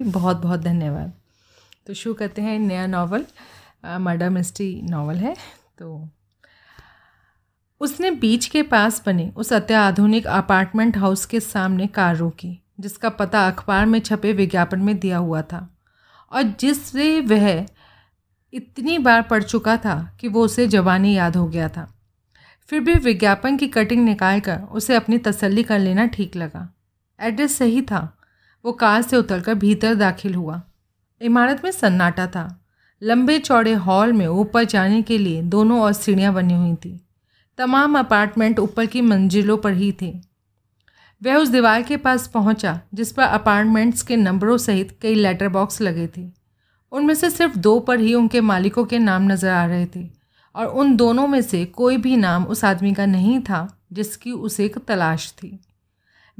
बहुत बहुत धन्यवाद। तो शुरू करते हैं नया नावल मर्डर मिस्ट्री नावल है। तो उसने बीच के पास बने उस अत्याधुनिक अपार्टमेंट हाउस के सामने कार रोकी जिसका पता अखबार में छपे विज्ञापन में दिया हुआ था। और जिससे वह इतनी बार पढ़ चुका था कि वो उसे जवानी याद हो गया था। फिर भी विज्ञापन की कटिंग निकाल कर उसे अपनी तसल्ली कर लेना ठीक लगा। एड्रेस सही था। वो कार से उतरकर भीतर दाखिल हुआ। इमारत में सन्नाटा था। लंबे चौड़े हॉल में ऊपर जाने के लिए दोनों ओर सीढ़ियाँ बनी हुई थी। तमाम अपार्टमेंट ऊपर की मंजिलों पर ही थे। वह उस दीवार के पास पहुँचा, जिस पर अपार्टमेंट्स के नंबरों सहित कई लेटर बॉक्स लगे थे। उनमें से सिर्फ़ दो पर ही उनके मालिकों के नाम नज़र आ रहे थे, और उन दोनों में से कोई भी नाम उस आदमी का नहीं था, जिसकी उसे तलाश थी।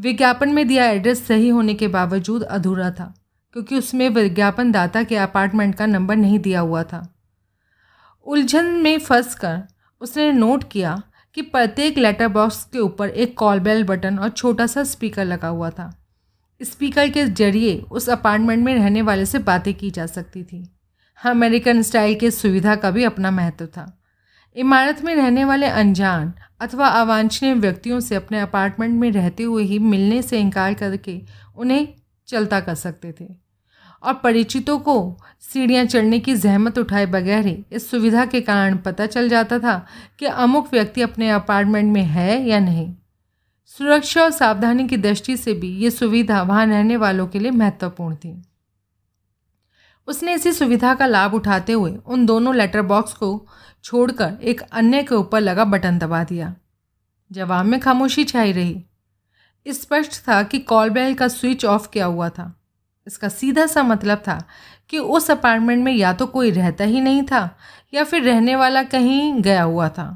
विज्ञापन में दिया एड्रेस सही होने के बावजूद अधूरा था, क्योंकि उसमें विज्ञापन दाता के अपार्टमेंट का नंबर नहीं दिया हुआ था। उलझन में फंस कर उसने नोट किया कि प्रत्येक लेटर बॉक्स के ऊपर एक कॉल बेल बटन और छोटा सा स्पीकर लगा हुआ था। स्पीकर के ज़रिए उस अपार्टमेंट में रहने वाले से बातें की जा सकती थी। अमेरिकन स्टाइल की सुविधा का भी अपना महत्व था। इमारत में रहने वाले अनजान अथवा अवांछनीय व्यक्तियों से अपने अपार्टमेंट में रहते हुए ही मिलने से इनकार करके उन्हें चलता कर सकते थे। और परिचितों को सीढ़ियाँ चढ़ने की जहमत उठाए बगैर ही इस सुविधा के कारण पता चल जाता था कि अमुक व्यक्ति अपने अपार्टमेंट में है या नहीं। सुरक्षा और सावधानी की दृष्टि से भी ये सुविधा वहाँ रहने वालों के लिए महत्वपूर्ण थी। उसने इसी सुविधा का लाभ उठाते हुए उन दोनों लेटर बॉक्स को छोड़कर एक अन्य के ऊपर लगा बटन दबा दिया। जवाब में खामोशी छाई रही। स्पष्ट था कि कॉल बेल का स्विच ऑफ़ किया हुआ था। इसका सीधा सा मतलब था कि उस अपार्टमेंट में या तो कोई रहता ही नहीं था, या फिर रहने वाला कहीं गया हुआ था।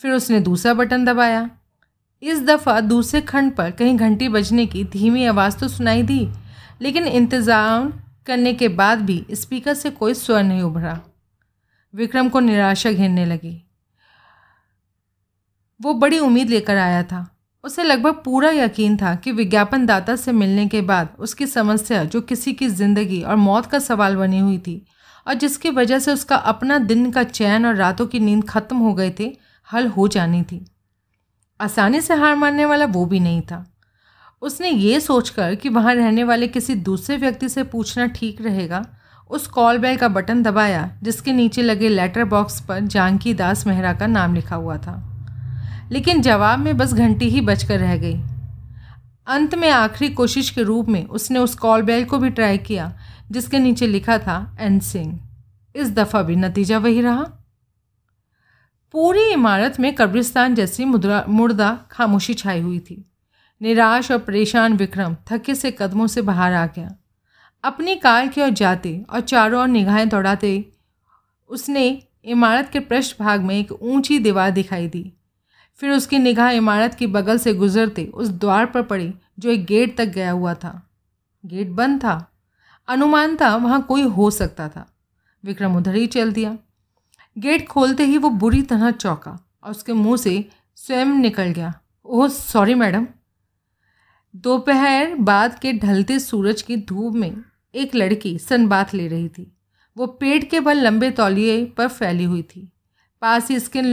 फिर उसने दूसरा बटन दबाया। इस दफ़ा दूसरे खंड पर कहीं घंटी बजने की धीमी आवाज़ तो सुनाई दी, लेकिन इंतज़ाम करने के बाद भी स्पीकर से कोई स्वर नहीं उभरा। विक्रम को निराशा घेरने लगी। वो बड़ी उम्मीद लेकर आया था। उसे लगभग पूरा यकीन था कि विज्ञापन दाता से मिलने के बाद उसकी समस्या जो किसी की ज़िंदगी और मौत का सवाल बनी हुई थी और जिसकी वजह से उसका अपना दिन का चैन और रातों की नींद खत्म हो गए थे, हल हो जानी थी। आसानी से हार मानने वाला वो भी नहीं था। उसने ये सोचकर कि वहाँ रहने वाले किसी दूसरे व्यक्ति से पूछना ठीक रहेगा, उस कॉल बेल का बटन दबाया, जिसके नीचे लगे लेटर बॉक्स पर जानकी दास मेहरा का नाम लिखा हुआ था। लेकिन जवाब में बस घंटी ही बचकर रह गई। अंत में आखिरी कोशिश के रूप में उसने उस कॉल बेल को भी ट्राई किया, जिसके नीचे लिखा था एन सिंह इस दफ़ा भी नतीजा वही रहा। पूरी इमारत में कब्रिस्तान जैसी मुद्रा मुर्दा खामोशी छाई हुई थी। निराश और परेशान विक्रम थके से कदमों से बाहर आ गया। अपनी कार की ओर जाते और चारों ओर निगाहें दौड़ाते, उसने इमारत के पृष्ठभाग में एक ऊँची दीवार दिखाई दी। फिर उसकी निगाह इमारत की बगल से गुजरते उस द्वार पर पड़ी, जो एक गेट तक गया हुआ था। गेट बंद था। अनुमान था वहाँ कोई हो सकता था। विक्रम उधर ही चल दिया। गेट खोलते ही वो बुरी तरह चौंका और उसके मुँह से स्वयं निकल गया। Oh, sorry madam. दोपहर बाद के ढलते सूरज की धूप में एक लड़की सनबाथ ले रही थी। वो पेट के बल लंबे तौलिए पर फैली हुई थी। पास ही स्किन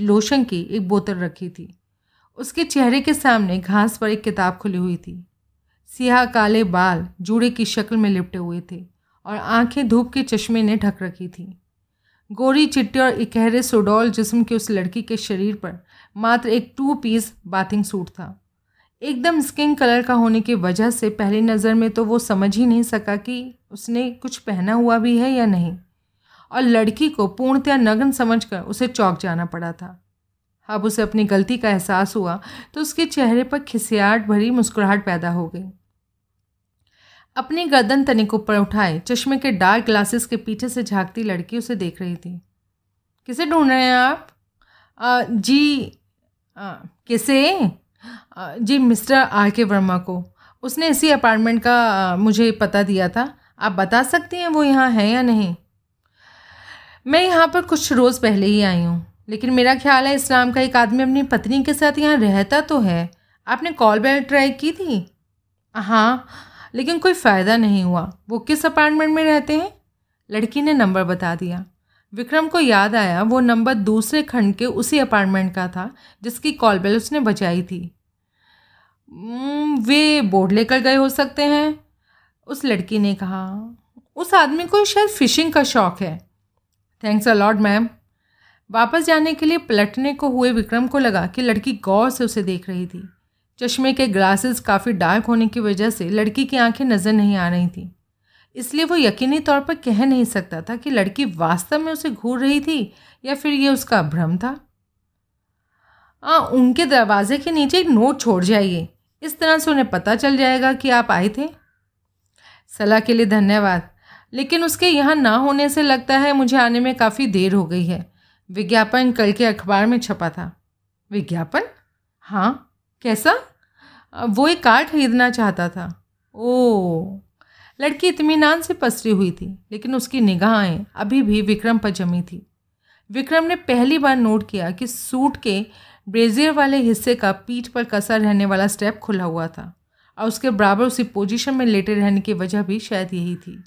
लोशन की एक बोतल रखी थी। उसके चेहरे के सामने घास पर एक किताब खुली हुई थी। सियाह काले बाल जूड़े की शक्ल में लिपटे हुए थे और आँखें धूप के चश्मे ने ढक रखी थी। गोरी चिट्टे और इकहरे सोडोल जिस्म के उस लड़की के शरीर पर मात्र एक टू पीस बाथिंग सूट था। एकदम स्किन कलर का होने की वजह से पहली नज़र में तो वो समझ ही नहीं सका कि उसने कुछ पहना हुआ भी है या नहीं। और लड़की को पूर्णतया नग्न समझकर उसे चौक जाना पड़ा था। अब उसे अपनी गलती का एहसास हुआ तो उसके चेहरे पर खिसियाट भरी मुस्कुराहट पैदा हो गई। अपनी गर्दन तनिक ऊपर उठाए चश्मे के डार्क ग्लासेस के पीछे से झांकती लड़की उसे देख रही थी। किसे ढूंढ रहे हैं आप? आ, जी आ, किसे? जी, मिस्टर आर के वर्मा को। उसने इसी अपार्टमेंट का मुझे पता दिया था। आप बता सकती हैं वो यहाँ है या नहीं? मैं यहाँ पर कुछ रोज़ पहले ही आई हूँ, लेकिन मेरा ख्याल है इस्लाम का एक आदमी अपनी पत्नी के साथ यहाँ रहता तो है। आपने कॉल बेल ट्राई की थी? हाँ लेकिन कोई फ़ायदा नहीं हुआ। वो किस अपार्टमेंट में रहते हैं? लड़की ने नंबर बता दिया। विक्रम को याद आया, वो नंबर दूसरे खंड के उसी अपार्टमेंट का था, जिसकी कॉल बेल उसने बजाई थी। वे बोर्ड लेकर गए हो सकते हैं। उस लड़की ने कहा उस आदमी को शायद फिशिंग का शौक़ है। थैंक्स अलॉट मैम वापस जाने के लिए पलटने को हुए विक्रम को लगा कि लड़की गौर से उसे देख रही थी। चश्मे के ग्लासेस काफ़ी डार्क होने की वजह से लड़की की आँखें नज़र नहीं आ रही थी। इसलिए वो यकीनी तौर पर कह नहीं सकता था कि लड़की वास्तव में उसे घूर रही थी या फिर ये उसका भ्रम था। आ, उनके दरवाजे के नीचे एक नोट छोड़ जाइए। इस तरह से उन्हें पता चल जाएगा कि आप आए थे। सलाह के लिए धन्यवाद। लेकिन उसके यहाँ ना होने से लगता है मुझे आने में काफ़ी देर हो गई है। विज्ञापन कल के अखबार में छपा था। विज्ञापन? हाँ। कैसा? वो एक कार खरीदना चाहता था। ओ। लड़की इतमान से पसरी हुई थी, लेकिन उसकी निगाहें अभी भी विक्रम पर जमी थी। विक्रम ने पहली बार नोट किया कि सूट के ब्रेजियर वाले हिस्से का पीठ पर कसा रहने वाला स्टेप खुला हुआ था। और उसके बराबर उसी पोजीशन में लेटे रहने की वजह भी शायद यही थी।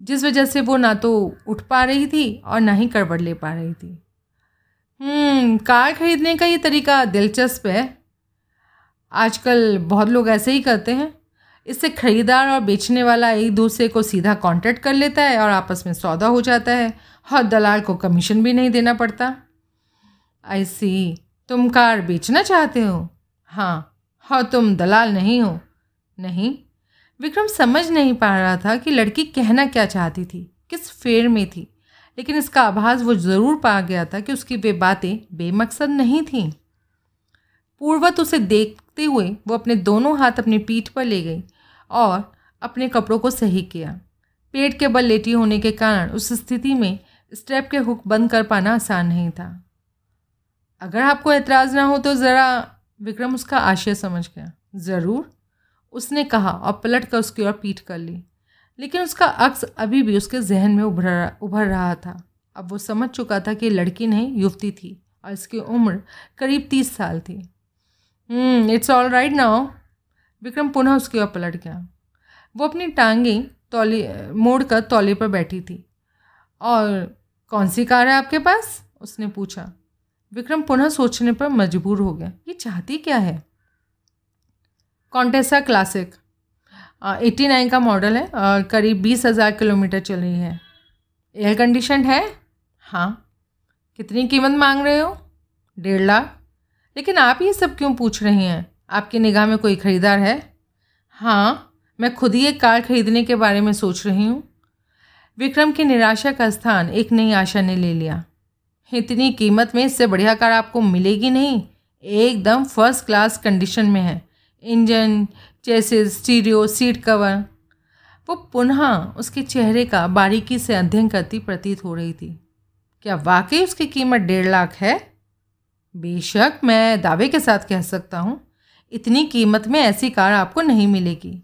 जिस वजह से वो ना तो उठ पा रही थी और ना ही करवट ले पा रही थी। हम्म, कार खरीदने का ये तरीका दिलचस्प है। आजकल बहुत लोग ऐसे ही करते हैं। इससे ख़रीदार और बेचने वाला एक दूसरे को सीधा कांटेक्ट कर लेता है और आपस में सौदा हो जाता है। और दलाल को कमीशन भी नहीं देना पड़ता। आई सी तुम कार बेचना चाहते हो? हाँ। हाँ तुम दलाल नहीं हो। नहीं। विक्रम समझ नहीं पा रहा था कि लड़की कहना क्या चाहती थी, किस फेर में थी। लेकिन इसका आभास वो ज़रूर पा गया था कि उसकी वे बातें बेमकसद नहीं थीं। पूर्वत उसे देखते हुए वो अपने दोनों हाथ अपनी पीठ पर ले गई और अपने कपड़ों को सही किया। पेट के बल लेटी होने के कारण उस स्थिति में स्ट्रेप के हुक बंद कर पाना आसान नहीं था। अगर आपको एतराज़ ना हो तो ज़रा विक्रम उसका आशय समझ गया। ज़रूर, उसने कहा और पलट कर उसकी ओर पीठ कर ली। लेकिन उसका अक्स अभी भी उसके जहन में उभर उभर रहा था। अब वो समझ चुका था कि लड़की नहीं, युवती थी और इसकी उम्र करीब तीस साल थी। It's all right now Vikram पुनः उसकी ओर पलट गया। वो अपनी टांगें तौली मोड़ कर तौले पर बैठी थी। और कौन सी कार है आपके पास? उसने पूछा। विक्रम पुनः सोचने पर मजबूर हो गया। ये चाहती क्या है? कॉन्टेसा क्लासिक एट्टी नाइन का मॉडल है। और करीब बीस हज़ार किलोमीटर चल रही है। एयर कंडीशन है? हाँ। कितनी कीमत मांग रहे हो? डेढ़ लाख। लेकिन आप ये सब क्यों पूछ रही हैं? आपकी निगाह में कोई ख़रीदार है? हाँ मैं खुद ही एक कार खरीदने के बारे में सोच रही हूँ। विक्रम की निराशा का स्थान एक नई आशा ने ले लिया। इतनी कीमत में इससे बढ़िया कार आपको मिलेगी नहीं। एकदम फ़र्स्ट क्लास कंडीशन में है। Engine chassis stereo seat cover वो पुनः उसके चेहरे का बारीकी से अध्ययन करती प्रतीत हो रही थी। क्या वाकई उसकी कीमत डेढ़ लाख है? बेशक मैं दावे के साथ कह सकता हूँ, इतनी कीमत में ऐसी कार आपको नहीं मिलेगी।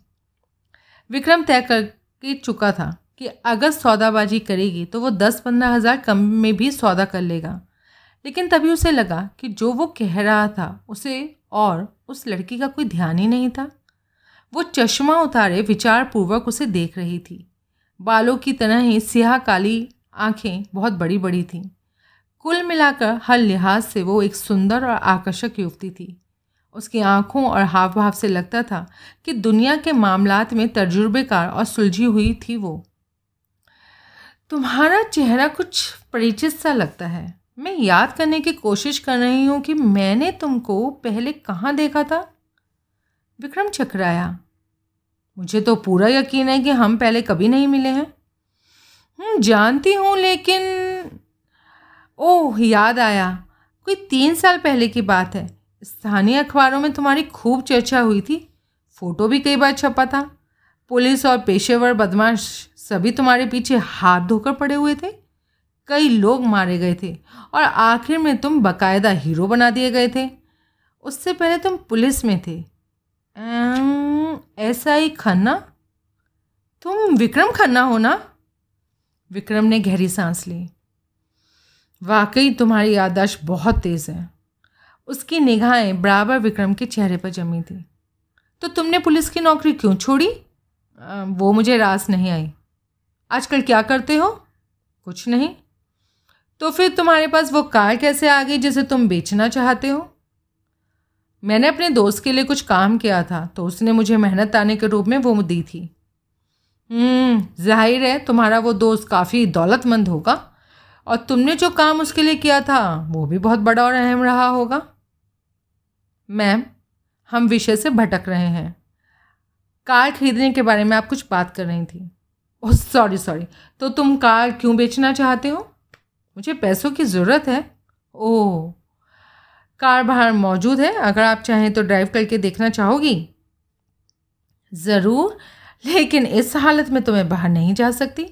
विक्रम तय कर चुका था। कि अगर सौदाबाजी करेगी तो वो दस पंद्रह हज़ार कम में भी सौदा कर लेगा। लेकिन तभी उसे लगा कि जो वो कह रहा था, उसे और उस लड़की का कोई ध्यान ही नहीं था। वो चश्मा उतारे विचारपूर्वक उसे देख रही थी। बालों की तरह ही सियाह काली आँखें बहुत बड़ी बड़ी थीं। कुल मिलाकर हर लिहाज से वो एक सुंदर और आकर्षक युवती थी। उसकी आँखों और हाव भाव से लगता था कि दुनिया के मामलात में तजुर्बेकार और सुलझी हुई थी वो। तुम्हारा चेहरा कुछ परिचित सा लगता है। मैं याद करने की कोशिश कर रही हूँ कि मैंने तुमको पहले कहाँ देखा था। विक्रम चकराया। मुझे तो पूरा यकीन है कि हम पहले कभी नहीं मिले हैं। हम्म, जानती हूँ लेकिन ओह याद आया। कोई तीन साल पहले की बात है। स्थानीय अखबारों में तुम्हारी खूब चर्चा हुई थी। फ़ोटो भी कई बार छपा था। पुलिस और पेशेवर बदमाश सभी तुम्हारे पीछे हाथ धोकर पड़े हुए थे। कई लोग मारे गए थे और आखिर में तुम बकायदा हीरो बना दिए गए थे। उससे पहले तुम पुलिस में थे। ऐसा ही खन्ना? तुम विक्रम खन्ना हो ना? विक्रम ने गहरी सांस ली। वाकई तुम्हारी याददाश्त बहुत तेज़ है। उसकी निगाहें बराबर विक्रम के चेहरे पर जमी थी। तो तुमने पुलिस की नौकरी क्यों छोड़ी? आ, वो मुझे रास नहीं आई। आजकल क्या करते हो? कुछ नहीं। तो फिर तुम्हारे पास वो कार कैसे आ गई जिसे तुम बेचना चाहते हो? मैंने अपने दोस्त के लिए कुछ काम किया था तो उसने मुझे मेहनत आने के रूप में वो दी थी। हम्म, ज़ाहिर है तुम्हारा वो दोस्त काफ़ी दौलतमंद होगा और तुमने जो काम उसके लिए किया था वो भी बहुत बड़ा और अहम रहा होगा। मैम हम विषय से भटक रहे हैं। कार खरीदने के बारे में आप कुछ बात कर रही थी। ओह सॉरी सॉरी तो तुम कार क्यों बेचना चाहते हो? मुझे पैसों की ज़रूरत है। ओह कार बाहर मौजूद है। अगर आप चाहें तो ड्राइव करके देखना चाहोगी। ज़रूर, लेकिन इस हालत में तो मैं बाहर नहीं जा सकती।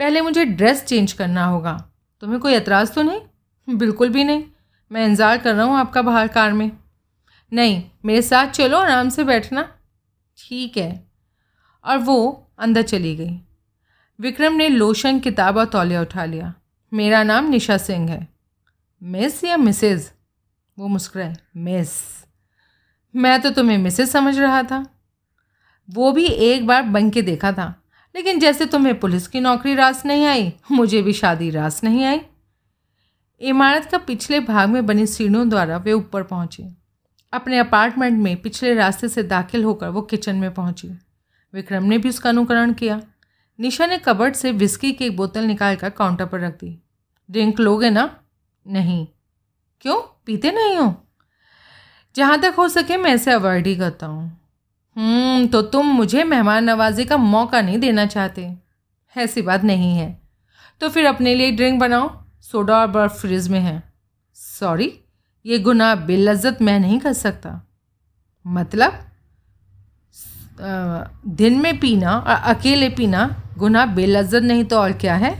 पहले मुझे ड्रेस चेंज करना होगा। तुम्हें कोई एतराज़ तो नहीं? बिल्कुल भी नहीं। मैं इंतज़ार कर रहा हूँ आपका बाहर कार में। नहीं, मेरे साथ चलो, आराम से बैठना। ठीक है। और वो अंदर चली गई। विक्रम ने लोशन, किताब और तौलिया उठा लिया। मेरा नाम निशा सिंह है। मिस या मिसेज़ वो मुस्कुराए। मिस। मैं तो तुम्हें मिसेज समझ रहा था। वो भी एक बार बन के देखा था। लेकिन जैसे तुम्हें पुलिस की नौकरी रास नहीं आई, मुझे भी शादी रास नहीं आई। इमारत का पिछले भाग में बनी सीढ़ियों द्वारा वे ऊपर पहुँचे। अपने अपार्टमेंट में पिछले रास्ते से दाखिल होकर वो किचन में पहुँची। विक्रम ने भी उसका अनुकरण किया। निशा ने कबर्ड से विस्की की एक बोतल निकालकर काउंटर पर रख दी। ड्रिंक लोगे ना? नहीं। क्यों? पीते नहीं हो? जहाँ तक हो सके मैं ऐसे अवॉइड ही करता हूँ। हम्म, तो तुम मुझे मेहमान नवाजी का मौका नहीं देना चाहते। ऐसी बात नहीं है। तो फिर अपने लिए ड्रिंक बनाओ। सोडा और बर्फ़ फ्रिज में है। सॉरी ये गुनाह बेलज्जत मैं नहीं कर सकता। मतलब? दिन में पीना और अकेले पीना गुनाह बेलज्जत नहीं तो और क्या है?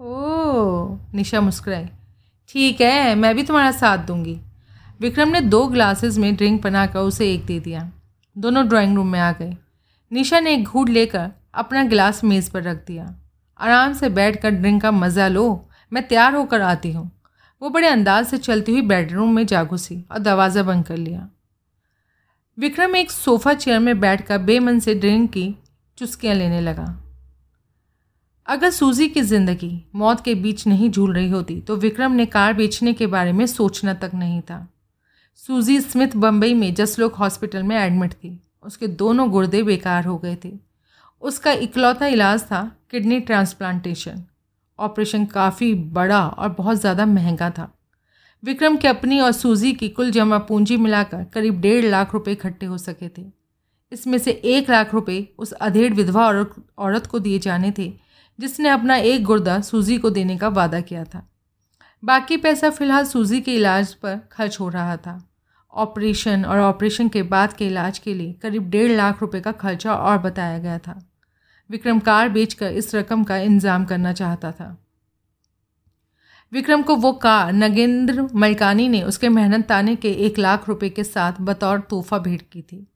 ओ, निशा मुस्कुराई। ठीक है, मैं भी तुम्हारा साथ दूँगी। विक्रम ने दो ग्लासेस में ड्रिंक बनाकर उसे एक दे दिया। दोनों ड्राइंग रूम में आ गए। निशा ने एक घूट लेकर अपना गिलास मेज़ पर रख दिया। आराम से बैठ कर ड्रिंक का मज़ा लो, मैं तैयार होकर आती हूँ। वो बड़े अंदाज से चलती हुई बेडरूम में जा घुसी और दरवाज़ा बंद कर लिया। विक्रम एक सोफ़ा चेयर में बैठकर बेमन से ड्रिंक की चुस्कियाँ लेने लगा। अगर सूजी की ज़िंदगी मौत के बीच नहीं झूल रही होती तो विक्रम ने कार बेचने के बारे में सोचना तक नहीं था। सूजी स्मिथ बम्बई में जसलोक हॉस्पिटल में एडमिट थी। उसके दोनों गुर्दे बेकार हो गए थे। उसका इकलौता इलाज था किडनी ट्रांसप्लांटेशन। ऑपरेशन काफ़ी बड़ा और बहुत ज़्यादा महँगा था। विक्रम की अपनी और सूजी की कुल जमा पूंजी मिलाकर करीब डेढ़ लाख रुपए इकट्ठे हो सके थे। इसमें से एक लाख रुपए उस अधेड़ विधवा औरत को दिए जाने थे जिसने अपना एक गुर्दा सूजी को देने का वादा किया था। बाकी पैसा फ़िलहाल सूजी के इलाज पर खर्च हो रहा था। ऑपरेशन और ऑपरेशन के बाद के इलाज के लिए करीब डेढ़ लाख रुपए का खर्चा और बताया गया था। विक्रम कार बेचकर इस रकम का इंतज़ाम करना चाहता था। विक्रम को वो कार नगेंद्र मलकानी ने उसके मेहनत ताने के एक लाख रुपए के साथ बतौर तोहफा भेंट की थी।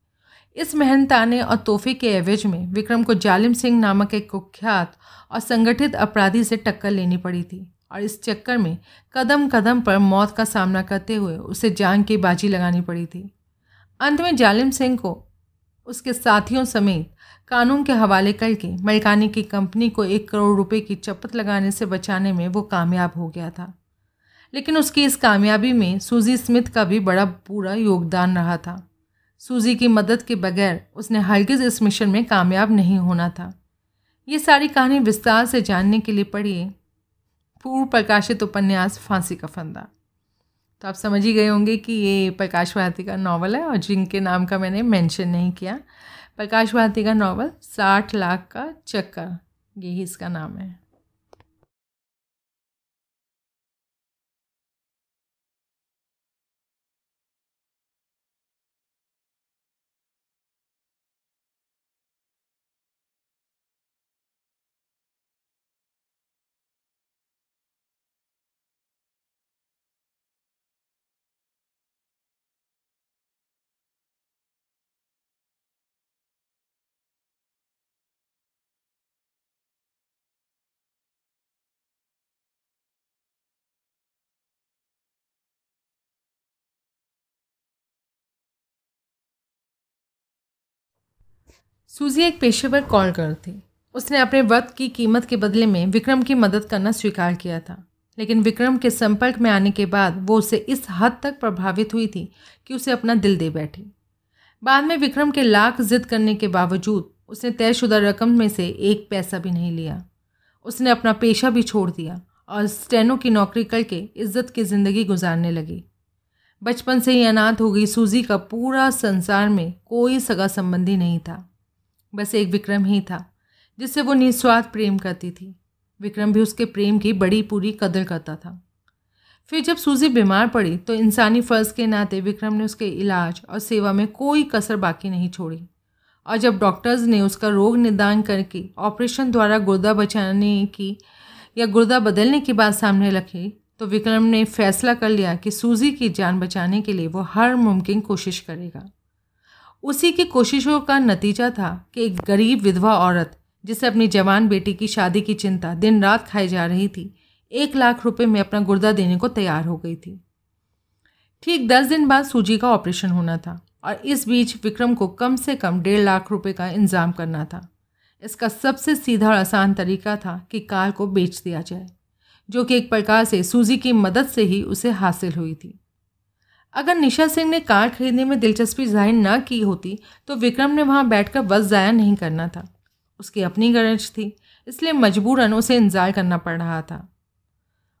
इस मेहनताने और तोहफे के एवज में विक्रम को जालिम सिंह नामक एक कुख्यात और संगठित अपराधी से टक्कर लेनी पड़ी थी और इस चक्कर में कदम कदम पर मौत का सामना करते हुए उसे जान की बाजी लगानी पड़ी थी। अंत में जालिम सिंह को उसके साथियों समेत कानून के हवाले करके मलकानी की कंपनी को एक करोड़ रुपए की चपत लगाने से बचाने में वो कामयाब हो गया था। लेकिन उसकी इस कामयाबी में सूजी स्मिथ का भी बड़ा पूरा योगदान रहा था। सूजी की मदद के बगैर उसने हरगिज़ इस मिशन में कामयाब नहीं होना था। ये सारी कहानी विस्तार से जानने के लिए पढ़िए। पूर्व प्रकाशित उपन्यास, फांसी का फंदा। तो आप समझ ही गए होंगे कि ये प्रकाश भारती का नावल है और जिनके नाम का मैंने मेंशन नहीं किया। प्रकाश भारती का नावल साठ लाख का चक्कर यही इसका नाम है। सूजी एक पेशेवर कॉल कर थी। उसने अपने वक्त की कीमत के बदले में विक्रम की मदद करना स्वीकार किया था। लेकिन विक्रम के संपर्क में आने के बाद वो उसे इस हद तक प्रभावित हुई थी कि उसे अपना दिल दे बैठी। बाद में विक्रम के लाख जिद करने के बावजूद उसने तयशुदा रकम में से एक पैसा भी नहीं लिया। उसने अपना पेशा भी छोड़ दिया और स्टेनो की नौकरी करके इज़्ज़त की ज़िंदगी गुजारने लगी। बचपन से ही अनाथ हो गई सूजी का पूरा संसार में कोई सगा संबंधी नहीं था। बस एक विक्रम ही था, जिससे वो निस्वार्थ प्रेम करती थी। विक्रम भी उसके प्रेम की बड़ी पूरी कदर करता था। फिर जब सूजी बीमार पड़ी तो इंसानी फ़र्ज़ के नाते विक्रम ने उसके इलाज और सेवा में कोई कसर बाकी नहीं छोड़ी। और जब डॉक्टर्स ने उसका रोग निदान करके ऑपरेशन द्वारा गुर्दा बचाने की या गुर्दा बदलने की बात सामने रखी तो विक्रम ने फैसला कर लिया कि सूजी की जान बचाने के लिए वो हर मुमकिन कोशिश करेगा। उसी की कोशिशों का नतीजा था कि एक गरीब विधवा औरत, जिसे अपनी जवान बेटी की शादी की चिंता दिन रात खाई जा रही थी, एक लाख रुपए में अपना गुर्दा देने को तैयार हो गई थी। ठीक दस दिन बाद सूजी का ऑपरेशन होना था और इस बीच विक्रम को कम से कम डेढ़ लाख रुपए का इंतज़ाम करना था। इसका सबसे सीधा और आसान तरीका था कि कार को बेच दिया जाए, जो कि एक प्रकार से सूजी की मदद से ही उसे हासिल हुई थी। अगर निशा सिंह ने कार खरीदने में दिलचस्पी ज़ाहिर न की होती तो विक्रम ने वहाँ बैठकर वक्त ज़ाया नहीं करना था। उसकी अपनी गरज थी, इसलिए मजबूरन उसे इंतज़ार करना पड़ रहा था।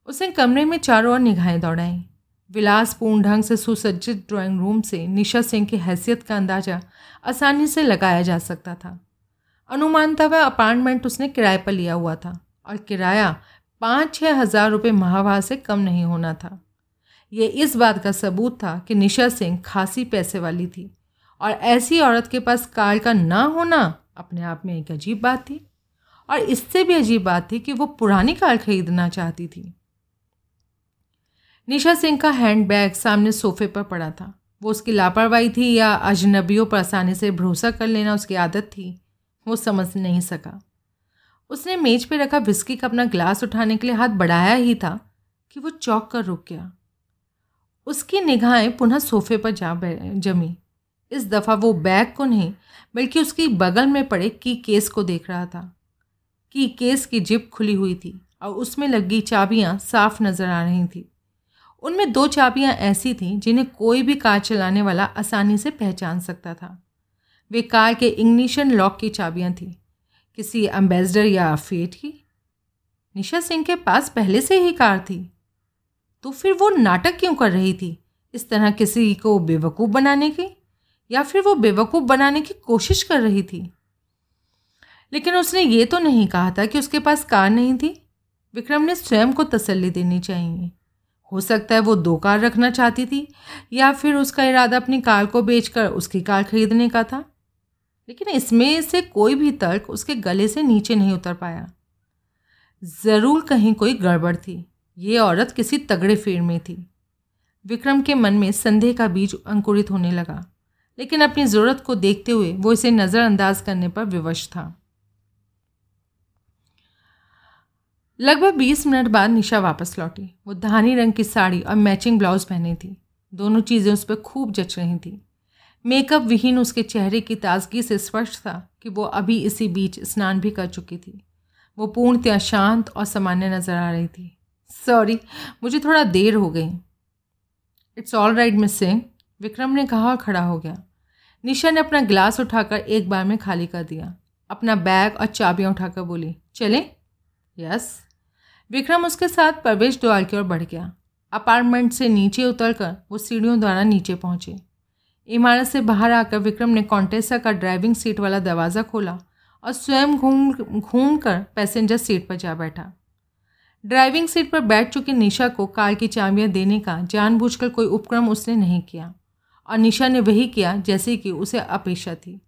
उसने कमरे में चारों ओर निगाहें दौड़ाई। विलासपूर्ण ढंग से सुसज्जित ड्राइंग रूम से निशा सिंह की हैसियत का अंदाज़ा आसानी से लगाया जा सकता था। अनुमानता वह अपार्टमेंट उसने किराए पर लिया हुआ था, और किराया पाँच छः हज़ार रुपये माहवार से कम नहीं होना था। ये इस बात का सबूत था कि निशा सिंह खासी पैसे वाली थी और ऐसी औरत के पास कार का ना होना अपने आप में एक अजीब बात थी। और इससे भी अजीब बात थी कि वो पुरानी कार खरीदना चाहती थी। निशा सिंह का हैंड बैग सामने सोफे पर पड़ा था। वो उसकी लापरवाही थी या अजनबियों पर आसानी से भरोसा कर लेना उसकी आदत थी, वो समझ नहीं सका। उसने मेज पर रखा विस्की का अपना ग्लास उठाने के लिए हाथ बढ़ाया ही था कि वो चौक कर रुक गया। उसकी निगाहें पुनः सोफे पर जा जमी। इस दफ़ा वो बैग को नहीं, बल्कि उसकी बगल में पड़े की केस को देख रहा था। की केस की जिप खुली हुई थी और उसमें लगी चाबियाँ साफ़ नज़र आ रही थी। उनमें दो चाबियाँ ऐसी थीं जिन्हें कोई भी कार चलाने वाला आसानी से पहचान सकता था। वे कार के इग्निशन लॉक की चाबियाँ थीं। किसी एम्बेसडर या फेट की? निशा सिंह के पास पहले से ही कार थी। तो फिर वो नाटक क्यों कर रही थी? इस तरह किसी को बेवकूफ़ बनाने की? या फिर वो बेवकूफ़ बनाने की कोशिश कर रही थी? लेकिन उसने ये तो नहीं कहा था कि उसके पास कार नहीं थी। विक्रम ने स्वयं को तसल्ली देनी चाहिए। हो सकता है वो दो कार रखना चाहती थी, या फिर उसका इरादा अपनी कार को बेचकर उसकी कार खरीदने का था। लेकिन इसमें से कोई भी तर्क उसके गले से नीचे नहीं उतर पाया। ज़रूर कहीं कोई गड़बड़ थी। ये औरत किसी तगड़े फेर में थी। विक्रम के मन में संदेह का बीज अंकुरित होने लगा, लेकिन अपनी ज़रूरत को देखते हुए वो इसे नज़रअंदाज करने पर विवश था। लगभग बीस मिनट बाद निशा वापस लौटी। वो धानी रंग की साड़ी और मैचिंग ब्लाउज पहनी थी। दोनों चीज़ें उस पर खूब जच रही थी। मेकअप विहीन उसके चेहरे की ताजगी से स्पष्ट था कि वो अभी इसी बीच स्नान भी कर चुकी थी। वो पूर्णतया शांत और सामान्य नज़र आ रही थी। सॉरी मुझे थोड़ा देर हो गई। It's all right miss Singh Vikram ने कहा और खड़ा हो गया। निशा ने अपना गिलास उठाकर एक बार में खाली कर दिया। अपना बैग और चाबियाँ उठाकर बोली, चलें? यस विक्रम उसके साथ प्रवेश द्वार की ओर बढ़ गया। अपार्टमेंट से नीचे उतरकर वो सीढ़ियों द्वारा नीचे पहुँचे। इमारत से बाहर आकर विक्रम ने कॉन्टेसा का ड्राइविंग सीट वाला दरवाज़ा खोला और स्वयं घूम घूम कर पैसेंजर सीट पर जा बैठा। ड्राइविंग सीट पर बैठ चुकी निशा को कार की चाबियाँ देने का जानबूझकर कोई उपक्रम उसने नहीं किया। और निशा ने वही किया जैसे कि उसे अपेक्षा थी।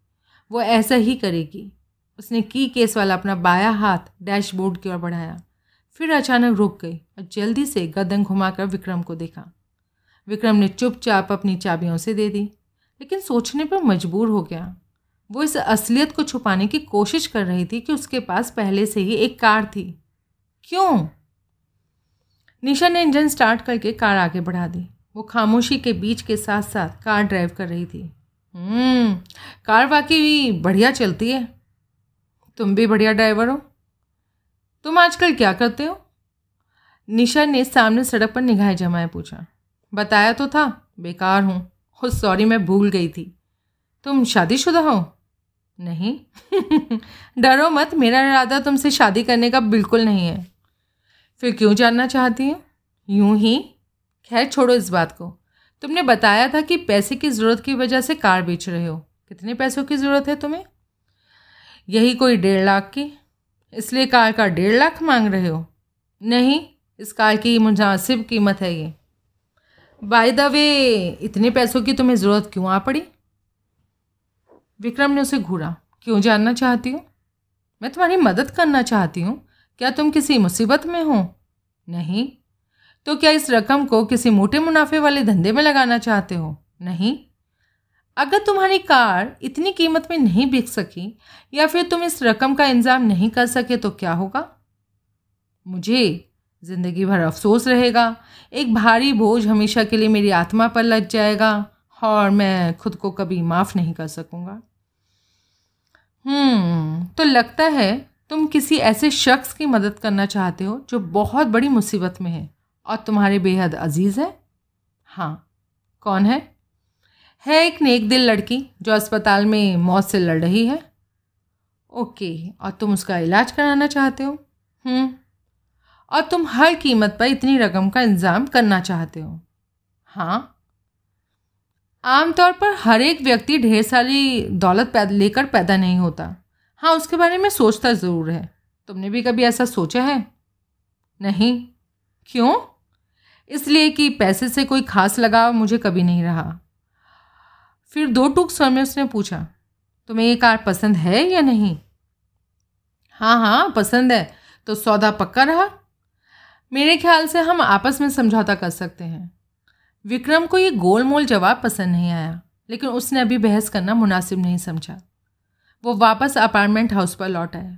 वो ऐसा ही करेगी। उसने की केस वाला अपना बाया हाथ डैशबोर्ड की ओर बढ़ाया। फिर अचानक रुक गई और जल्दी से गदन घुमाकर विक्रम को देखा। विक्रम ने चुपचाप अपनी चाबियों से दे दी, लेकिन सोचने पर मजबूर हो गया। वो इस असलियत को छुपाने की कोशिश कर रही थी कि उसके पास पहले से ही एक कार थी। क्यों? निशा ने इंजन स्टार्ट करके कार आगे बढ़ा दी। वो खामोशी के बीच के साथ साथ कार ड्राइव कर रही थी। हम्म, कार वाकई बढ़िया चलती है। तुम भी बढ़िया ड्राइवर हो। तुम आजकल क्या करते हो? निशा ने सामने सड़क पर निगाहें जमाए पूछा। बताया तो था बेकार हूँ। हो सॉरी मैं भूल गई थी। तुम शादीशुदा हो? नहीं। डरो मत मेरा इरादा तुमसे शादी करने का बिल्कुल नहीं है। फिर क्यों जानना चाहती हो? यूँ ही? खैर, छोड़ो इस बात को। तुमने बताया था कि पैसे की ज़रूरत की वजह से कार बेच रहे हो। कितने पैसों की ज़रूरत है तुम्हें? यही कोई डेढ़ लाख की? इसलिए कार का डेढ़ लाख मांग रहे हो? नहीं, इस कार की मुनासिब कीमत है ये। बाय द वे, इतने पैसों की तुम्हें ज़रूरत क्यों आ पड़ी? विक्रम ने उसे घूरा। क्यों जानना चाहती हूँ? मैं तुम्हारी मदद करना चाहती हूँ। क्या तुम किसी मुसीबत में हो? नहीं। तो क्या इस रकम को किसी मोटे मुनाफे वाले धंधे में लगाना चाहते हो? नहीं। अगर तुम्हारी कार इतनी कीमत में नहीं बिक सकी, या फिर तुम इस रकम का इंतज़ाम नहीं कर सके तो क्या होगा? मुझे ज़िंदगी भर अफसोस रहेगा। एक भारी बोझ हमेशा के लिए मेरी आत्मा पर लग जाएगा, और मैं खुद को कभी माफ़ नहीं कर सकूँगा। हम्म तो लगता है तुम किसी ऐसे शख्स की मदद करना चाहते हो जो बहुत बड़ी मुसीबत में है और तुम्हारे बेहद अज़ीज़ है? हाँ। कौन है? है एक नेक दिल लड़की जो अस्पताल में मौत से लड़ रही है। ओके, और तुम उसका इलाज कराना चाहते हो? हम्म। और तुम हर कीमत पर इतनी रकम का इंतज़ाम करना चाहते हो? हाँ। आमतौर पर हर एक व्यक्ति ढेर सारी दौलत पैदा लेकर पैदा नहीं होता। हाँ उसके बारे में सोचता ज़रूर है। तुमने भी कभी ऐसा सोचा है? नहीं। क्यों? इसलिए कि पैसे से कोई खास लगाव मुझे कभी नहीं रहा। फिर दो टूक स्वर में उसने पूछा, तुम्हें ये कार पसंद है या नहीं? हाँ हाँ पसंद है। तो सौदा पक्का रहा? मेरे ख्याल से हम आपस में समझौता कर सकते हैं। विक्रम को ये गोल मोल जवाब पसंद नहीं आया, लेकिन उसने अभी बहस करना मुनासिब नहीं समझा। वो वापस अपार्टमेंट हाउस पर लौट आया।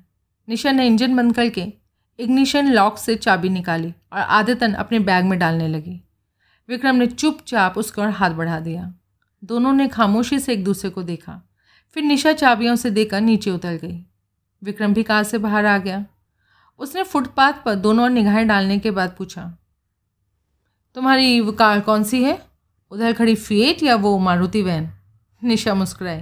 निशा ने इंजन बंद करके इग्निशन लॉक से चाबी निकाली और आदतन अपने बैग में डालने लगी। विक्रम ने चुपचाप उसकी हाथ बढ़ा दिया। दोनों ने खामोशी से एक दूसरे को देखा। फिर निशा चाबियों से देकर नीचे उतर गई। विक्रम भी कार से बाहर आ गया। उसने फुटपाथ पर दोनों निगाहें डालने के बाद पूछा, तुम्हारी कार कौन सी है? उधर खड़ी फिएट या वो मारुति वैन? निशा मुस्कुराई।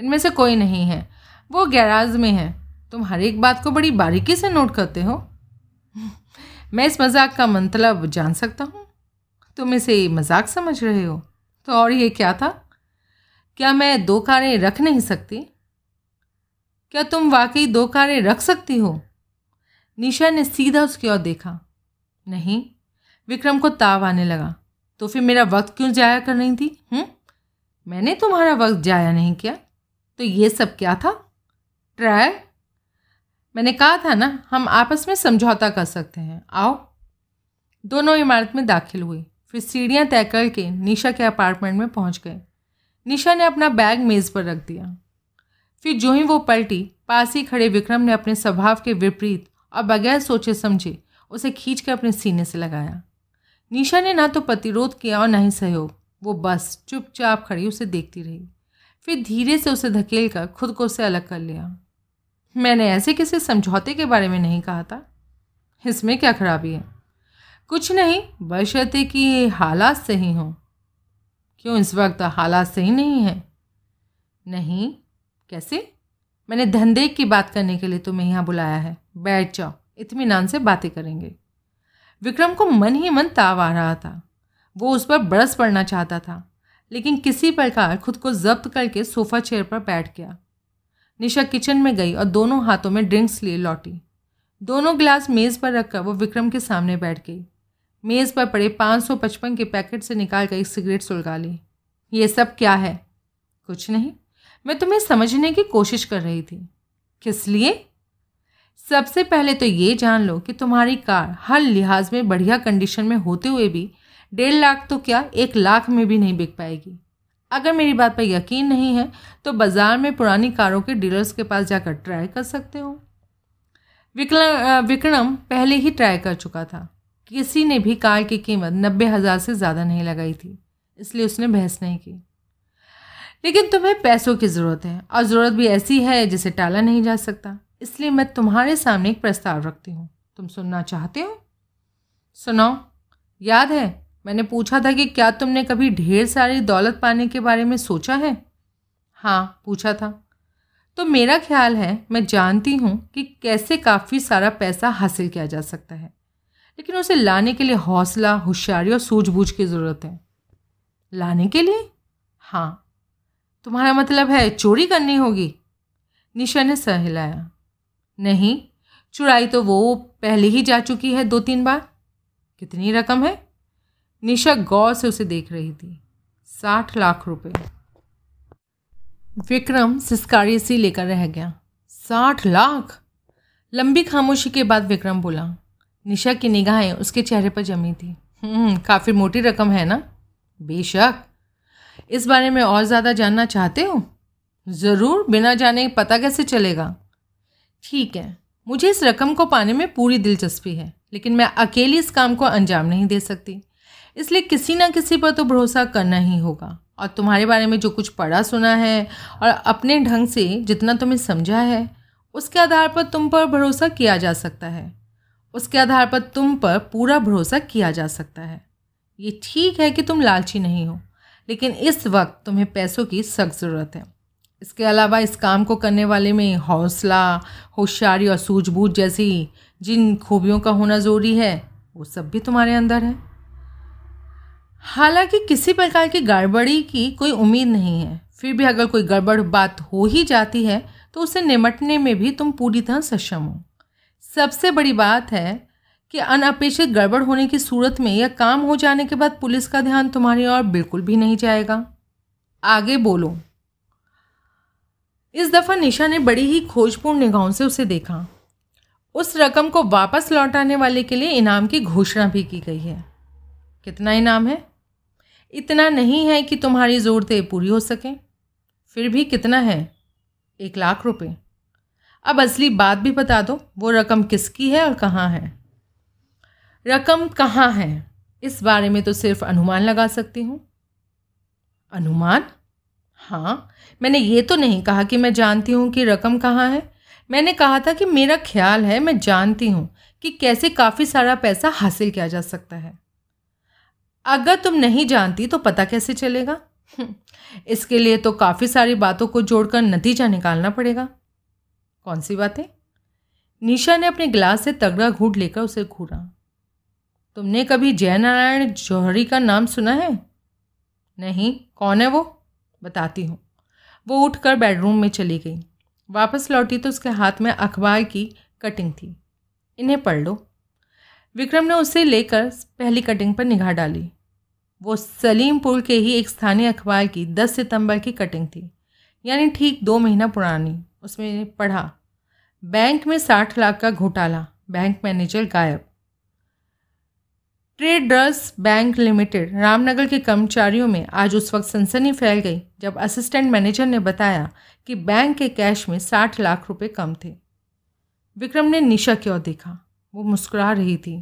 इनमें से कोई नहीं है। वो गैराज में है। तुम हर एक बात को बड़ी बारीकी से नोट करते हो। मैं इस मज़ाक का मतलब जान सकता हूँ। तुम इसे मज़ाक समझ रहे हो। तो और ये क्या था? क्या मैं दो कारें रख नहीं सकती? क्या तुम वाकई दो कारें रख सकती हो? निशा ने सीधा उसकी ओर देखा। नहीं, विक्रम को ताव आने लगा। तो फिर मेरा वक्त क्यों जाया कर रही थी? हुँ? मैंने तुम्हारा वक्त जाया नहीं किया। तो ये सब क्या था? ट्रायल मैंने कहा था ना, हम आपस में समझौता कर सकते हैं। आओ। दोनों इमारत में दाखिल हुए फिर सीढ़ियाँ तय करके निशा के अपार्टमेंट में पहुँच गए। निशा ने अपना बैग मेज़ पर रख दिया। फिर जो ही वो पलटी, पास ही खड़े विक्रम ने अपने स्वभाव के विपरीत और बगैर सोचे समझे, उसे खींच कर अपने सीने से लगाया। निशा ने ना तो प्रतिरोध किया और ना ही सहयोग। वो बस चुपचाप खड़ी, उसे देखती रही। फिर धीरे से उसे धकेल कर खुद को उससे अलग कर लिया। मैंने ऐसे किसी समझौते के बारे में नहीं कहा था। इसमें क्या खराबी है? कुछ नहीं, बशर्ते कि हालात सही हों। क्यों इस वक्त हालात सही नहीं है? नहीं, कैसे? मैंने धंधे की बात करने के लिए तुम्हें यहाँ बुलाया है। बैठ जाओ इतमान से बातें करेंगे। विक्रम को मन ही मन ताव आ रहा था। वो उस पर बरस पड़ना चाहता था। लेकिन किसी प्रकार खुद को जब्त करके सोफ़ा चेयर पर बैठ गया। निशा किचन में गई और दोनों हाथों में ड्रिंक्स लिए लौटी। दोनों गिलास मेज़ पर रखकर वो विक्रम के सामने बैठ गई। मेज़ पर पड़े पाँच सौ पचपन के पैकेट से निकाल कर एक सिगरेट सुलगा ली। ये सब क्या है? कुछ नहीं। मैं तुम्हें समझने की कोशिश कर रही थी। किस लिए? सबसे पहले तो ये जान लो कि तुम्हारी कार हर लिहाज में बढ़िया कंडीशन में होते हुए भी डेढ़ लाख तो क्या एक लाख में भी नहीं बिक पाएगी। अगर मेरी बात पर यकीन नहीं है तो बाज़ार में पुरानी कारों के डीलर्स के पास जाकर ट्राई कर सकते हो। विक्रम विक्रम पहले ही ट्राई कर चुका था। किसी ने भी कार की कीमत नब्बे हज़ार से ज़्यादा नहीं लगाई थी, इसलिए उसने बहस नहीं की। लेकिन तुम्हें पैसों की ज़रूरत है, और ज़रूरत भी ऐसी है जिसे टाला नहीं जा सकता। इसलिए मैं तुम्हारे सामने एक प्रस्ताव रखती हूँ। तुम सुनना चाहते हो? सुनाओ। याद है मैंने पूछा था कि क्या तुमने कभी ढेर सारी दौलत पाने के बारे में सोचा है? हाँ पूछा था। तो मेरा ख्याल है, मैं जानती हूँ कि कैसे काफ़ी सारा पैसा हासिल किया जा सकता है। लेकिन उसे लाने के लिए हौसला, होशियारी और सूझबूझ की ज़रूरत है। लाने के लिए? हाँ। तुम्हारा मतलब है चोरी करनी होगी? निशा ने सह हिलाया। नहीं, चुराई तो वो पहले ही जा चुकी है दो तीन बार। कितनी रकम है? निशा गौर से उसे देख रही थी। साठ लाख रुपए। विक्रम सिस्कारी सी लेकर रह गया। साठ लाख? लंबी खामोशी के बाद विक्रम बोला निशा की निगाहें उसके चेहरे पर जमी थी। हम्म, काफ़ी मोटी रकम है ना? बेशक। इस बारे में और ज़्यादा जानना चाहते हो? ज़रूर बिना जाने पता कैसे चलेगा। ठीक है मुझे इस रकम को पाने में पूरी दिलचस्पी है लेकिन मैं अकेली इस काम को अंजाम नहीं दे सकती। इसलिए किसी ना किसी पर तो भरोसा करना ही होगा। और तुम्हारे बारे में जो कुछ पढ़ा सुना है और अपने ढंग से जितना तुम्हें समझा है, उसके आधार पर तुम पर भरोसा किया जा सकता है। उसके आधार पर तुम पर पूरा भरोसा किया जा सकता है। ये ठीक है कि तुम लालची नहीं हो, लेकिन इस वक्त तुम्हें पैसों की सख्त ज़रूरत है। इसके अलावा इस काम को करने वाले में हौसला, होशियारी और सूझबूझ जैसी जिन खूबियों का होना ज़रूरी है, वो सब भी तुम्हारे अंदर है। हालाँकि किसी प्रकार की गड़बड़ी की कोई उम्मीद नहीं है। फिर भी अगर कोई गड़बड़ बात हो ही जाती है तो उसे निमटने में भी तुम पूरी तरह सक्षम हो। सबसे बड़ी बात है कि अनअपेक्षित गड़बड़ होने की सूरत में यह काम हो जाने के बाद पुलिस का ध्यान तुम्हारी ओर बिल्कुल भी नहीं जाएगा। आगे बोलो। इस दफ़ा निशा ने बड़ी ही खोजपूर्ण निगाहों से उसे देखा। उस रकम को वापस लौटाने वाले के लिए इनाम की घोषणा भी की गई है। कितना इनाम है? इतना नहीं है कि तुम्हारी ज़रूरतें पूरी हो सकें। फिर भी कितना है? एक लाख रुपए। अब असली बात भी बता दो, वो रकम किसकी है और कहाँ है? रकम कहाँ है? इस बारे में तो सिर्फ़ अनुमान लगा सकती हूँ। अनुमान? हाँ मैंने ये तो नहीं कहा कि मैं जानती हूँ कि रकम कहाँ है। मैंने कहा था कि मेरा ख्याल है, मैं जानती हूँ कि कैसे काफ़ी सारा पैसा हासिल किया जा सकता है। अगर तुम नहीं जानती तो पता कैसे चलेगा? इसके लिए तो काफ़ी सारी बातों को जोड़कर नतीजा निकालना पड़ेगा। कौन सी बातें? निशा ने अपने गिलास से तगड़ा घूट लेकर उसे घूरा। तुमने कभी जयनारायण जौहरी का नाम सुना है? नहीं, कौन है वो? बताती हूँ। वो उठकर बेडरूम में चली गई। वापस लौटी तो उसके हाथ में अखबार की कटिंग थी। इन्हें पढ़ लो। विक्रम ने उसे लेकर पहली कटिंग पर निगाह डाली। वो सलीमपुर के ही एक स्थानीय अखबार की 10 सितंबर की कटिंग थी, यानी ठीक दो महीना पुरानी। उसमें पढ़ा, बैंक में साठ लाख का घोटाला, बैंक मैनेजर गायब। ट्रेडर्स बैंक लिमिटेड, रामनगर के कर्मचारियों में आज उस वक्त सनसनी फैल गई, जब असिस्टेंट मैनेजर ने बताया कि बैंक के कैश में साठ लाख रुपए कम थे। विक्रम ने निशा की ओर देखा। वो मुस्कुरा रही थी।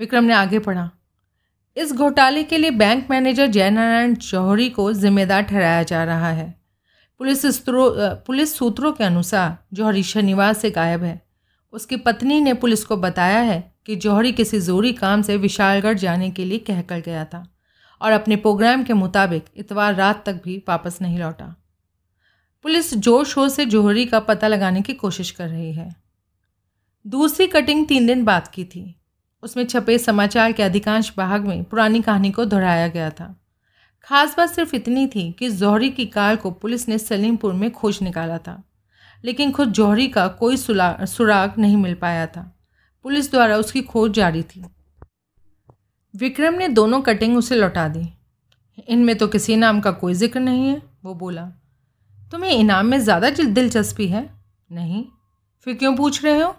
विक्रम ने आगे पढ़ा। इस घोटाले के लिए बैंक मैनेजर जयनारायण जौहरी को जिम्मेदार ठहराया जा रहा है। पुलिस पुलिस सूत्रों के अनुसार जौहरी शनिवार से गायब है। उसकी पत्नी ने पुलिस को बताया है कि जौहरी किसी जोरी काम से विशालगढ़ जाने के लिए कहकर गया था और अपने प्रोग्राम के मुताबिक इतवार रात तक भी वापस नहीं लौटा। पुलिस ज़ोर शोर से जौहरी का पता लगाने की कोशिश कर रही है। दूसरी कटिंग तीन दिन बाद की थी। उसमें छपे समाचार के अधिकांश भाग में पुरानी कहानी को दोहराया गया था। खास बात सिर्फ़ इतनी थी कि जौहरी की कार को पुलिस ने सलीमपुर में खोज निकाला था, लेकिन खुद जौहरी का कोई सुराग नहीं मिल पाया था। पुलिस द्वारा उसकी खोज जारी थी। विक्रम ने दोनों कटिंग उसे लौटा दी। इनमें तो किसी नाम का कोई ज़िक्र नहीं है, वो बोला। तुम्हें इनाम में ज़्यादा दिलचस्पी है? नहीं। फिर क्यों पूछ रहे हो?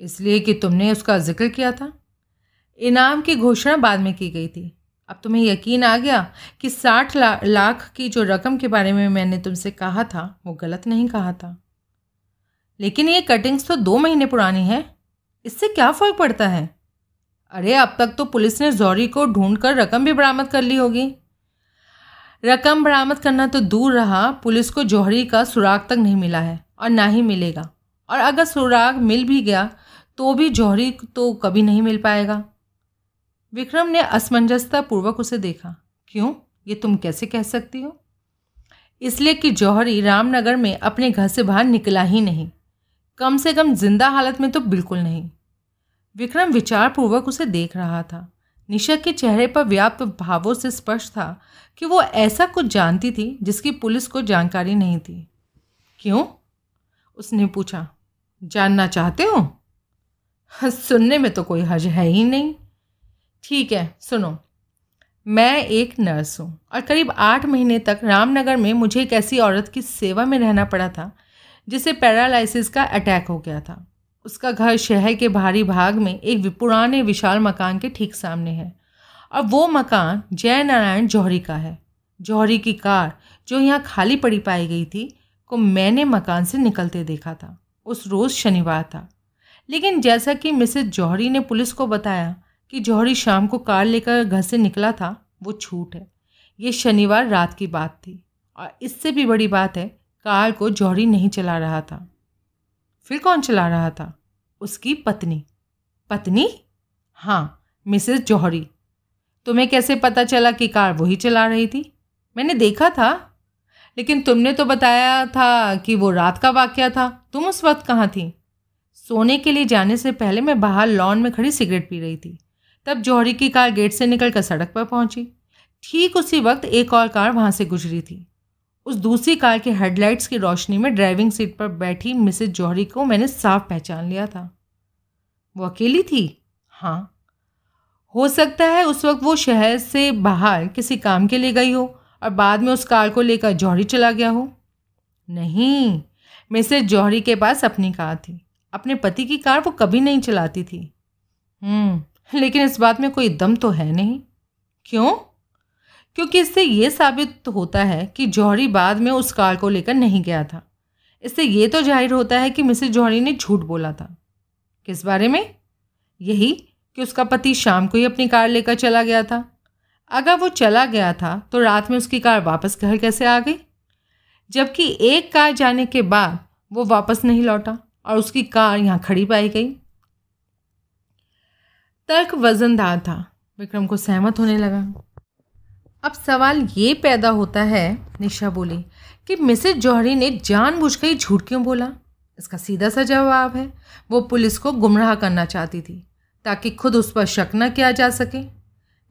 इसलिए कि तुमने उसका ज़िक्र किया था। इनाम की घोषणा बाद में की गई थी। अब तुम्हें यकीन आ गया कि साठ ला, लाख की जो रकम के बारे में मैंने तुमसे कहा था वो गलत नहीं कहा था। लेकिन ये कटिंग्स तो दो महीने पुरानी है। इससे क्या फ़र्क पड़ता है? अरे अब तक तो पुलिस ने जौरी को ढूंढ कर रकम भी बरामद कर ली होगी। रकम बरामद करना तो दूर रहा पुलिस को जौहरी का सुराग तक नहीं मिला है और ना ही मिलेगा। और अगर सुराग मिल भी गया तो भी जौहरी तो कभी नहीं मिल पाएगा। विक्रम ने असमंजसता पूर्वक उसे देखा। क्यों? ये तुम कैसे कह सकती हो? इसलिए कि जौहरी रामनगर में अपने घर से बाहर निकला ही नहीं। कम से कम ज़िंदा हालत में तो बिल्कुल नहीं। विक्रम विचारपूर्वक उसे देख रहा था। निशा के चेहरे पर व्याप्त भावों से स्पष्ट था कि वो ऐसा कुछ जानती थी जिसकी पुलिस को जानकारी नहीं थी। क्यों? उसने पूछा, जानना चाहते हो? सुनने में तो कोई हज है ही नहीं। ठीक है, सुनो। मैं एक नर्स हूँ और करीब आठ महीने तक रामनगर में मुझे एक ऐसी औरत की सेवा में रहना पड़ा था, जिसे पैरालिसिस का अटैक हो गया था। उसका घर शहर के भारी भाग में एक पुराने विशाल मकान के ठीक सामने है। और वो मकान जय नारायण जौहरी का है। जौहरी की कार जो यहाँ खाली पड़ी पाई गई थी, को मैंने मकान से निकलते देखा था। उस रोज़ शनिवार था। लेकिन जैसा कि मिसेज जौहरी ने पुलिस को बताया कि जौहरी शाम को कार लेकर घर से निकला था, वो छूट है। ये शनिवार रात की बात थी और इससे भी बड़ी बात है, कार को जौहरी नहीं चला रहा था। फिर कौन चला रहा था? उसकी पत्नी। पत्नी? हाँ मिसेस जौहरी। तुम्हें कैसे पता चला कि कार वही चला रही थी? मैंने देखा था। लेकिन तुमने तो बताया था कि वो रात का वाक्य था। तुम उस वक्त कहाँ थी? सोने के लिए जाने से पहले मैं बाहर लॉन में खड़ी सिगरेट पी रही थी। तब जौहरी की कार गेट से निकलकर सड़क पर पहुँची। ठीक उसी वक्त एक और कार वहाँ से गुजरी थी। उस दूसरी कार के हेडलाइट्स की रोशनी में ड्राइविंग सीट पर बैठी मिसेज जौहरी को मैंने साफ़ पहचान लिया था। वो अकेली थी? हाँ। हो सकता है उस वक्त वो शहर से बाहर किसी काम के लिए गई हो और बाद में उस कार को लेकर जौहरी चला गया हो। नहीं। मिसेज जौहरी के पास अपनी कार थी। अपने पति की कार वो कभी नहीं चलाती थी। हम्म। लेकिन इस बात में कोई दम तो है नहीं। क्यों? क्योंकि इससे ये साबित होता है कि जौहरी बाद में उस कार को लेकर नहीं गया था। इससे ये तो ज़ाहिर होता है कि मिसेज जौहरी ने झूठ बोला था। किस बारे में? यही कि उसका पति शाम को ही अपनी कार लेकर चला गया था। अगर वो चला गया था तो रात में उसकी कार वापस घर कैसे आ गई? जबकि एक कार जाने के बाद वो वापस नहीं लौटा। और उसकी कार यहाँ खड़ी पाई गई। तर्क वजनदार था। विक्रम को सहमत होने लगा। अब सवाल ये पैदा होता है, निशा बोली, कि मिसेज जौहरी ने जानबूझकर ही झूठ क्यों बोला? इसका सीधा सा जवाब है, वो पुलिस को गुमराह करना चाहती थी, ताकि खुद उस पर शक न किया जा सके।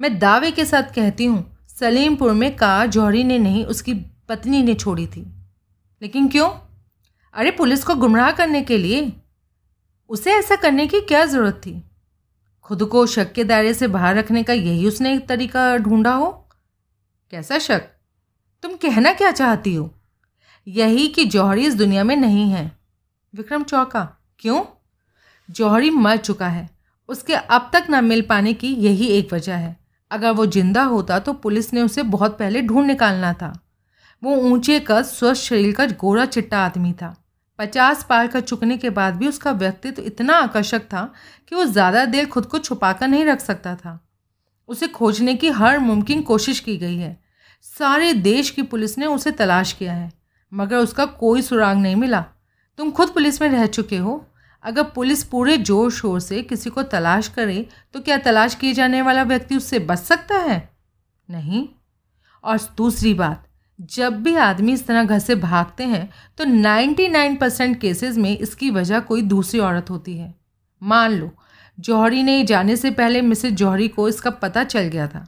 मैं दावे के साथ कहती हूँ, सलीमपुर में कार जौहरी ने नहीं, उसकी पत्नी ने छोड़ी थी। लेकिन क्यों? अरे, पुलिस को गुमराह करने के लिए? उसे ऐसा करने की क्या ज़रूरत थी? खुद को शक के दायरे से बाहर रखने का यही उसने एक तरीका ढूंढा हो? कैसा शक? तुम कहना क्या चाहती हो? यही कि जौहरी इस दुनिया में नहीं है। विक्रम चौका। क्यों? जौहरी मर चुका है। उसके अब तक ना मिल पाने की यही एक वजह है। अगर वो ज़िंदा होता तो पुलिस ने उसे बहुत पहले ढूंढ निकालना था। वो ऊँचे कद, स्वस्थ शरीर का गोरा चिट्टा आदमी था। पचास पार कर चुकने के बाद भी उसका व्यक्तित्व इतना आकर्षक था कि वो ज़्यादा देर खुद को छुपाकर नहीं रख सकता था। उसे खोजने की हर मुमकिन कोशिश की गई है। सारे देश की पुलिस ने उसे तलाश किया है, मगर उसका कोई सुराग नहीं मिला। तुम खुद पुलिस में रह चुके हो। अगर पुलिस पूरे ज़ोर शोर से किसी को तलाश करे तो क्या तलाश किए जाने वाला व्यक्ति उससे बच सकता है? नहीं। और दूसरी बात जब भी आदमी इस तरह घर से भागते हैं तो 99 परसेंट केसेज में इसकी वजह कोई दूसरी औरत होती है। मान लो, जौहरी ने जाने से पहले मिसेज जौहरी को इसका पता चल गया था।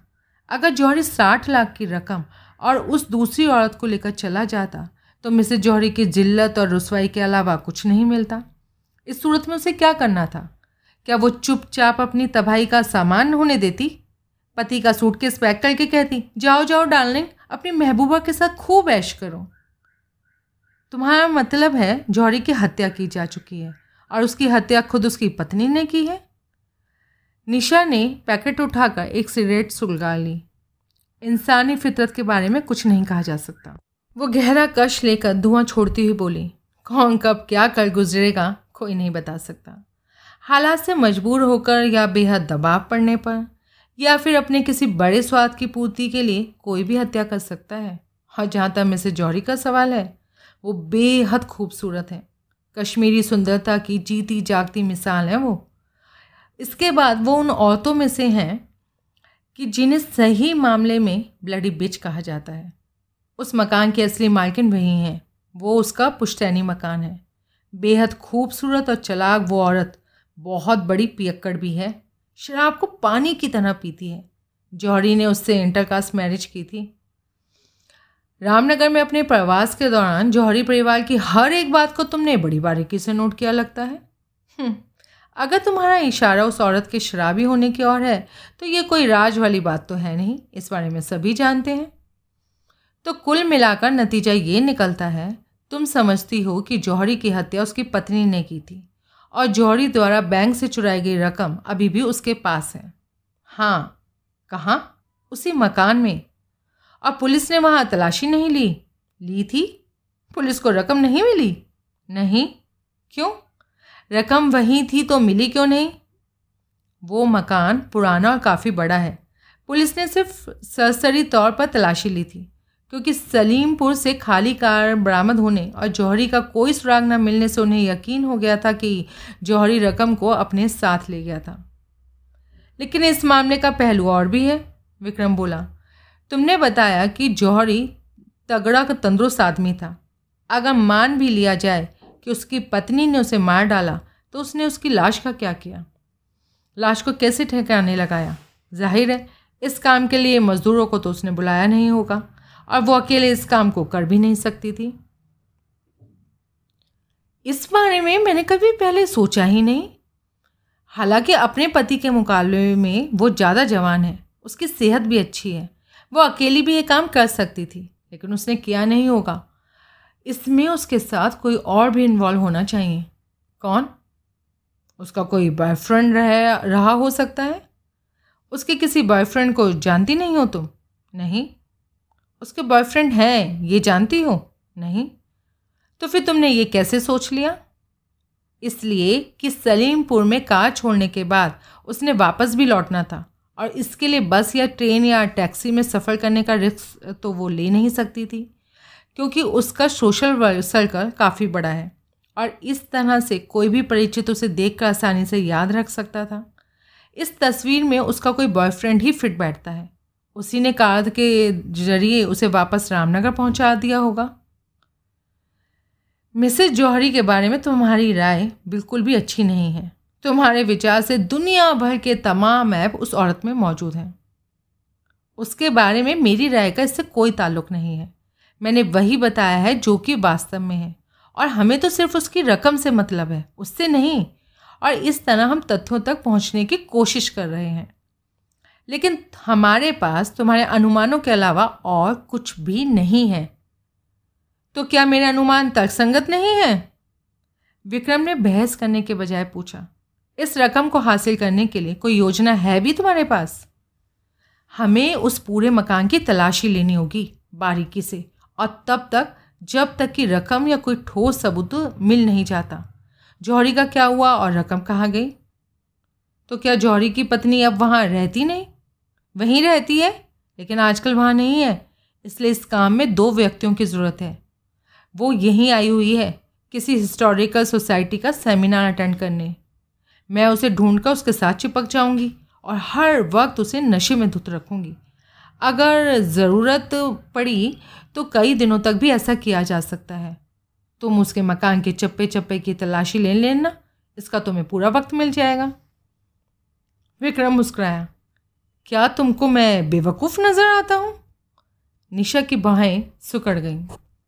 अगर जौहरी साठ लाख की रकम और उस दूसरी औरत को लेकर चला जाता तो मिसेज जौहरी की जिल्लत और रसवाई के अलावा कुछ नहीं मिलता। इस सूरत में उसे क्या करना था? क्या वो चुपचाप अपनी तबाही का सामान होने देती? पति का सूटकेस पैक करके कहती, जाओ जाओ, डार्लिंग अपनी महबूबा के साथ खूब ऐश करो। तुम्हारा मतलब है जौहरी की हत्या की जा चुकी है और उसकी हत्या खुद उसकी पत्नी ने की है। निशा ने पैकेट उठाकर एक सिगरेट सुलगा ली। इंसानी फितरत के बारे में कुछ नहीं कहा जा सकता। वो गहरा कश लेकर धुआँ छोड़ती हुई बोली, कौन कब क्या कर गुजरेगा, कोई नहीं बता सकता। हालात से मजबूर होकर या बेहद दबाव पड़ने पर या फिर अपने किसी बड़े स्वाद की पूर्ति के लिए कोई भी हत्या कर सकता है? और जहाँ तक मिसेज जौहरी का सवाल है, वो बेहद खूबसूरत है। कश्मीरी सुंदरता की जीती जागती मिसाल है वो। इसके बाद वो उन औरतों में से हैं कि जिन्हें सही मामले में ब्लडी बिच कहा जाता है। उस मकान की असली मालकिन वही हैं। वो उसका पुश्तैनी मकान है। बेहद खूबसूरत और चलाक वो औरत, बहुत बड़ी पियक्कड़ भी है। शराब को पानी की तरह पीती है। जौहरी ने उससे इंटरकास्ट मैरिज की थी। रामनगर में अपने प्रवास के दौरान जौहरी परिवार की हर एक बात को तुमने बड़ी बारीकी से नोट किया लगता है? हम्म, अगर तुम्हारा इशारा उस औरत के शराबी होने की ओर है तो ये कोई राज वाली बात तो है नहीं। इस बारे में सभी जानते हैं। तो कुल मिलाकर नतीजा ये निकलता है तुम समझती हो कि जौहरी की हत्या उसकी पत्नी ने की थी। और जौहरी द्वारा बैंक से चुराई गई रकम अभी भी उसके पास है। हाँ कहाँ? उसी मकान में। और पुलिस ने वहाँ तलाशी नहीं ली? ली थी? पुलिस को रकम नहीं मिली? नहीं? क्यों? रकम वहीं थी तो मिली क्यों नहीं? वो मकान पुराना और काफ़ी बड़ा है। पुलिस ने सिर्फ़ सरसरी तौर पर तलाशी ली थी। क्योंकि सलीमपुर से खाली कार बरामद होने और जौहरी का कोई सुराग न मिलने से उन्हें यकीन हो गया था कि जौहरी रकम को अपने साथ ले गया था। लेकिन इस मामले का पहलू और भी है, विक्रम बोला। तुमने बताया कि जौहरी तगड़ा का तंदुरुस्त आदमी था। अगर मान भी लिया जाए कि उसकी पत्नी ने उसे मार डाला तो उसने उसकी लाश का क्या किया? लाश को कैसे ठहकाने लगाया? ज़ाहिर है, इस काम के लिए मज़दूरों को तो उसने बुलाया नहीं होगा। और वो अकेले इस काम को कर भी नहीं सकती थी। इस बारे में मैंने कभी पहले सोचा ही नहीं। हालाँकि अपने पति के मुकाबले में वो ज़्यादा जवान है, उसकी सेहत भी अच्छी है, वो अकेली भी ये काम कर सकती थी, लेकिन उसने किया नहीं होगा। इसमें उसके साथ कोई और भी इन्वॉल्व होना चाहिए। कौन? उसका कोई बॉयफ्रेंड रह, रहा हो सकता है? उसके किसी बॉयफ्रेंड को जानती नहीं हो तुम? नहीं। उसके बॉयफ्रेंड हैं, ये जानती हो? नहीं। तो फिर तुमने ये कैसे सोच लिया? इसलिए कि सलीमपुर में कार छोड़ने के बाद उसने वापस भी लौटना था और इसके लिए बस या ट्रेन या टैक्सी में सफ़र करने का रिस्क तो वो ले नहीं सकती थी, क्योंकि उसका सोशल सर्कल काफ़ी बड़ा है और इस तरह से कोई भी परिचित उसे देख कर आसानी से याद रख सकता था। इस तस्वीर में उसका कोई बॉयफ्रेंड ही फिट बैठता है। उसी ने कार के ज़रिए उसे वापस रामनगर पहुँचा दिया होगा। मिसेज जौहरी के बारे में तुम्हारी राय बिल्कुल भी अच्छी नहीं है। तुम्हारे विचार से दुनिया भर के तमाम ऐप उस औरत में मौजूद हैं। उसके बारे में मेरी राय का इससे कोई ताल्लुक नहीं है। मैंने वही बताया है जो कि वास्तव में है। और हमें तो सिर्फ़ उसकी रकम से मतलब है, उससे नहीं। और इस तरह हम तथ्यों तक पहुँचने की कोशिश कर रहे हैं। लेकिन हमारे पास तुम्हारे अनुमानों के अलावा और कुछ भी नहीं है। तो क्या मेरे अनुमान तर्कसंगत नहीं है? विक्रम ने बहस करने के बजाय पूछा, इस रकम को हासिल करने के लिए कोई योजना है भी तुम्हारे पास? हमें उस पूरे मकान की तलाशी लेनी होगी बारीकी से, और तब तक, जब तक कि रकम या कोई ठोस सबूत मिल नहीं जाता। जौहरी का क्या हुआ और रकम कहाँ गई? तो क्या जौहरी की पत्नी अब वहाँ रहती नहीं? वहीं रहती है, लेकिन आजकल वहाँ नहीं है। इसलिए इस काम में दो व्यक्तियों की ज़रूरत है। वो यहीं आई हुई है, किसी हिस्टोरिकल सोसाइटी का सेमिनार अटेंड करने। मैं उसे ढूंढ कर उसके साथ चिपक जाऊँगी और हर वक्त उसे नशे में धुत रखूँगी। अगर ज़रूरत पड़ी तो कई दिनों तक भी ऐसा किया जा सकता है। तुम उसके मकान के चप्पे चप्पे की तलाशी ले लेना, इसका तुम्हें पूरा वक्त मिल जाएगा। विक्रम मुस्कुराया। क्या तुमको मैं बेवकूफ़ नज़र आता हूँ? निशा की बाहें सुकड़ गईं।